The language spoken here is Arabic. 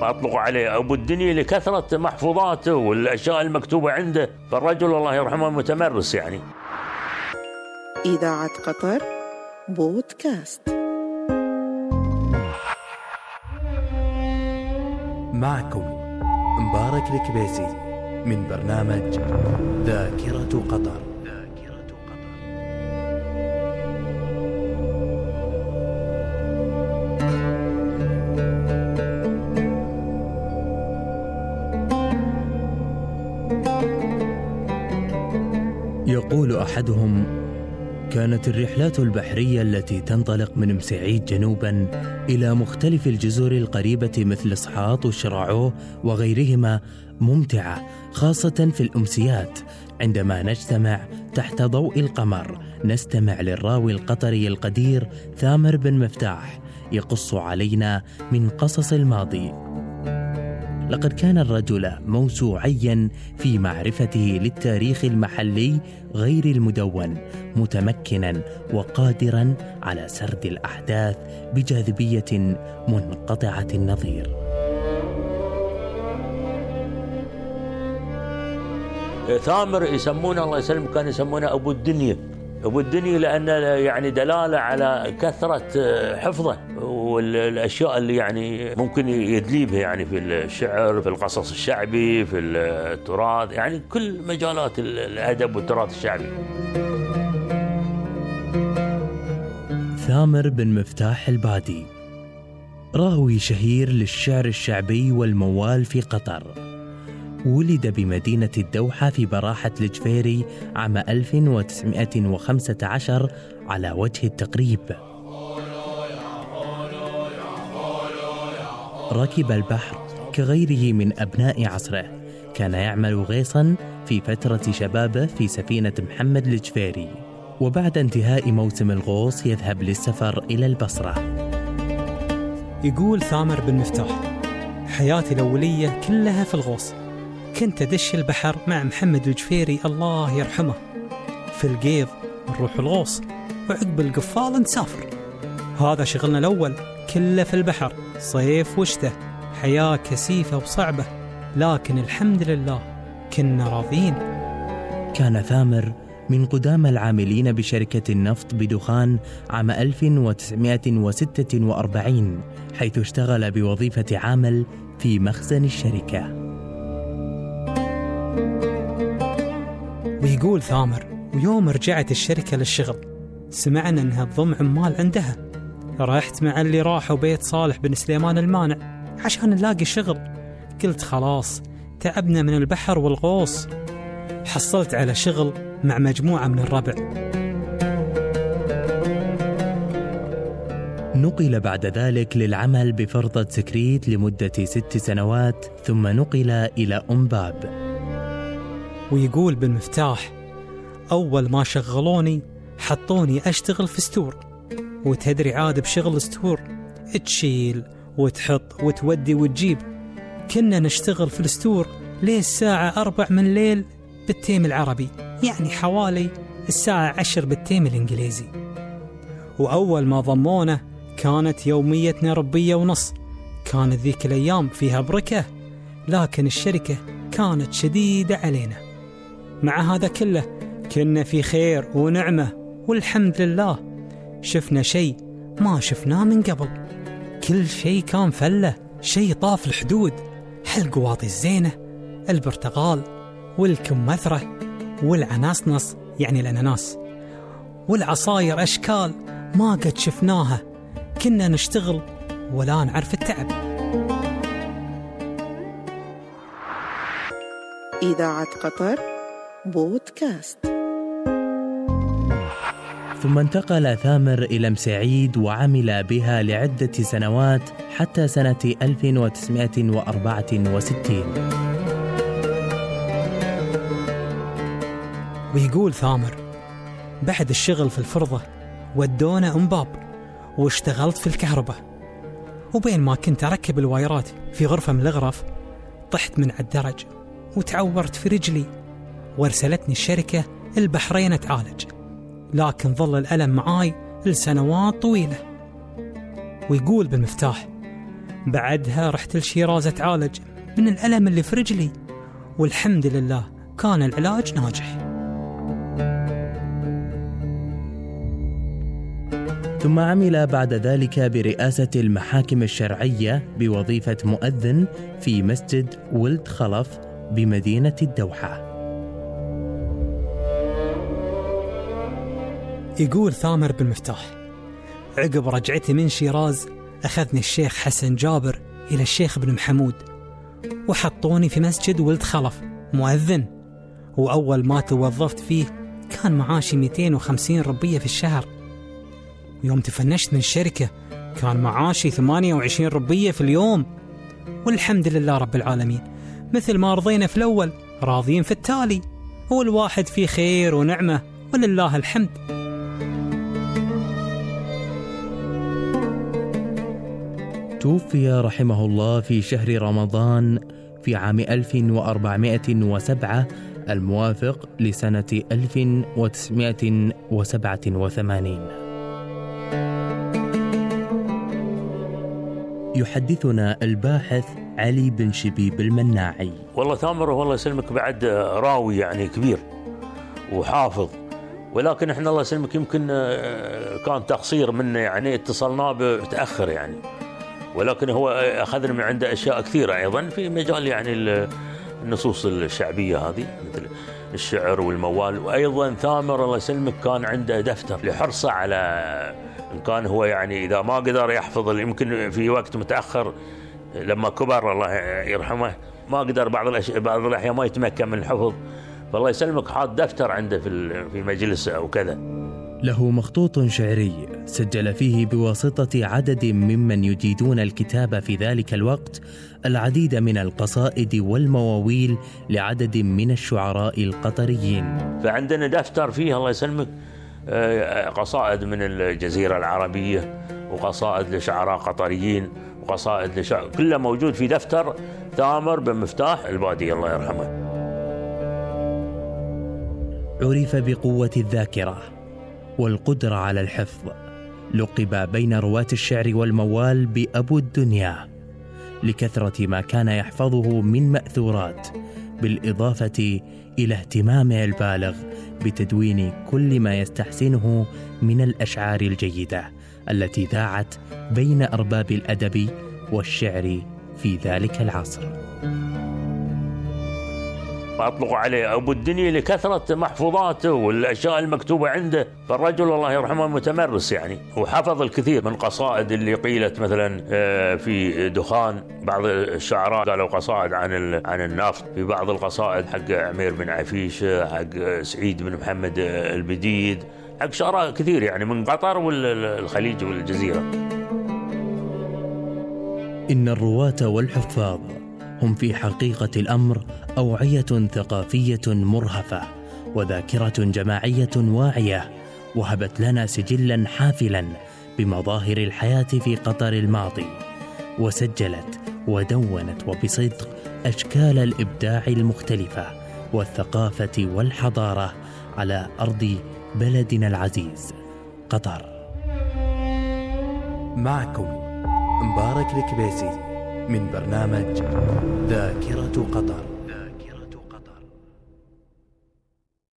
فأطلقوا عليه. أبو الدنيا لكثرة محفوظاته والأشياء المكتوبة عنده فالرجل الله يرحمه متمرس يعني. إذاعة قطر بودكاست. معكم مبارك الكبيسي من برنامج ذاكرة قطر. يقول أحدهم كانت الرحلات البحرية التي تنطلق من مسعيد جنوبا إلى مختلف الجزر القريبة مثل صحاط وشراعوه وغيرهما ممتعة خاصة في الأمسيات عندما نجتمع تحت ضوء القمر نستمع للراوي القطري القدير ثامر بن مفتاح يقص علينا من قصص الماضي. لقد كان الرجل موسوعيا في معرفته للتاريخ المحلي غير المدون متمكنا وقادرا على سرد الأحداث بجاذبية منقطعة النظير. ثامر يسمونه الله يسلمك كان يسمونه أبو الدنيا. أبو الدنيا لأن يعني دلالة على كثرة حفظه. والأشياء اللي يعني ممكن يدلي بها يعني في الشعر في القصص الشعبي في التراث يعني كل مجالات الأدب والتراث الشعبي. ثامر بن مفتاح البادي راوي شهير للشعر الشعبي والموال في قطر. ولد بمدينة الدوحة في براحة الجفيري عام 1915 على وجه التقريب. ركب البحر كغيره من أبناء عصره. كان يعمل غيصا في فترة شبابه في سفينة محمد الجفيري. وبعد انتهاء موسم الغوص يذهب للسفر إلى البصرة. يقول ثامر بن مفتاح حياتي الأولية كلها في الغوص. كنت أدش البحر مع محمد الجفيري الله يرحمه. في القيض نروح الغوص وعقب القفال نسافر. هذا شغلنا الأول. كله في البحر صيف وشتاء حياة كثيفة وصعبة لكن الحمد لله كنا راضين. كان ثامر من قدام العاملين بشركة النفط بدخان عام 1946 حيث اشتغل بوظيفة عامل في مخزن الشركة. ويقول ثامر ويوم رجعت الشركة للشغل سمعنا أنها تضم عمال عندها رحت مع اللي راحوا بيت صالح بن سليمان المانع عشان نلاقي شغل. قلت خلاص تعبنا من البحر والغوص. حصلت على شغل مع مجموعة من الربع. نقل بعد ذلك للعمل بفرضة سكريت لمدة ست سنوات ثم نقل إلى أم باب. ويقول بالمفتاح أول ما شغلوني حطوني أشتغل في store وتدري عاد بشغل store تشيل وتحط وتودي وتجيب. كنا نشتغل في ال store ليه الساعة أربع من الليل بال time العربي يعني حوالي الساعة عشر بال time الإنجليزي. وأول ما ضمونا كانت يوميتنا ربية ونص. كانت ذيك الأيام فيها بركة لكن الشركة كانت شديدة علينا. مع هذا كله كنا في خير ونعمة والحمد لله شفنا شيء ما شفناه من قبل. كل شيء كان فلة شيء طاف الحدود. هالقواطي الزينة البرتقال والكمثرة والعناصنص يعني الأناناس والعصاير أشكال ما قد شفناها. كنا نشتغل ولا نعرف التعب. إذاعة قطر بودكاست. ثم انتقل ثامر إلى مسعيد وعمل بها لعدة سنوات حتى سنة 1964 ويقول ثامر بعد الشغل في الفرضة ودونا أمباب واشتغلت في الكهرباء. وبين ما كنت أركب الوايرات في غرفة من الغرف طحت من على الدرج وتعورت في رجلي وارسلتني الشركة البحرين أتعالج لكن ظل الألم معاي لسنوات طويلة. ويقول بالمفتاح بعدها رحت الشيراز أتعالج من الألم اللي في رجلي والحمد لله كان العلاج ناجح. ثم عمل بعد ذلك برئاسة المحاكم الشرعية بوظيفة مؤذن في مسجد ولد خلف بمدينة الدوحة. يقول ثامر بالمفتاح عقب رجعتي من شيراز أخذني الشيخ حسن جابر إلى الشيخ بن محمود وحطوني في مسجد ولد خلف مؤذن وأول ما توظفت فيه كان معاشي 250 ربية في الشهر. ويوم تفنشت من الشركة كان معاشي 28 ربية في اليوم. والحمد لله رب العالمين مثل ما رضينا في الأول راضيين في التالي هو الواحد في خير ونعمة ولله الحمد. توفي رحمه الله في شهر رمضان في عام 1407 الموافق لسنة 1987 يحدثنا الباحث علي بن شبيب المناعي. والله ثامر والله يسلمك بعد راوي يعني كبير وحافظ ولكن إحنا الله يسلمك يمكن آه، كان تقصير منه يعني اتصلنا متاخر يعني. ولكن هو أخذنا من عنده أشياء كثيرة أيضا في مجال يعني ال- النصوص الشعبية هذه مثل الشعر والموال. وأيضا ثامر الله يسلمك كان عنده دفتر لحرصه على إن كان هو يعني إذا ما قدر يحفظ يمكن في وقت متأخر لما كبر الله يرحمه ما قدر بعض الأش... بعض الأحيان ما يتمكن من الحفظ. فالله يسلمك حاط دفتر عنده في في مجلسه أو كذا. له مخطوط شعري. سجل فيه بواسطة عدد ممن يجيدون الكتاب في ذلك الوقت العديد من القصائد والمواويل لعدد من الشعراء القطريين. فعندنا دفتر فيه الله يسلمك آه، قصائد من الجزيرة العربية وقصائد لشعراء قطريين وقصائد لشعر كله موجود في دفتر ثامر بن مفتاح البادي الله يرحمه. عرف بقوة الذاكرة. والقدرة على الحفظ. لقب بين رواة الشعر والموال بأبو الدنيا لكثرة ما كان يحفظه من مأثورات بالإضافة إلى اهتمامه البالغ بتدوين كل ما يستحسنه من الأشعار الجيدة التي ذاعت بين أرباب الأدب والشعر في ذلك العصر. أطلق عليه أبو الدنيا لكثرة محفوظاته والأشياء المكتوبة عنده. فالرجل الله يرحمه متمرس يعني. وحفظ الكثير من قصائد اللي قيلت مثلا آه، في دخان بعض الشعراء قالوا قصائد عن عن النفط. في بعض القصائد حق عمير بن عفيش حق سعيد بن محمد البديد. حق شعراء كثير يعني من قطر والخليج والجزيرة. إن الرواة والحفاظ هم في حقيقة الأمر أوعية ثقافية مرهفة وذاكرة جماعية واعية وهبت لنا سجلا حافلا بمظاهر الحياة في قطر الماضي وسجلت ودونت وبصدق أشكال الإبداع المختلفة والثقافة والحضارة على أرض بلدنا العزيز قطر. معكم مبارك الكبيسي. من برنامج ذاكرة قطر.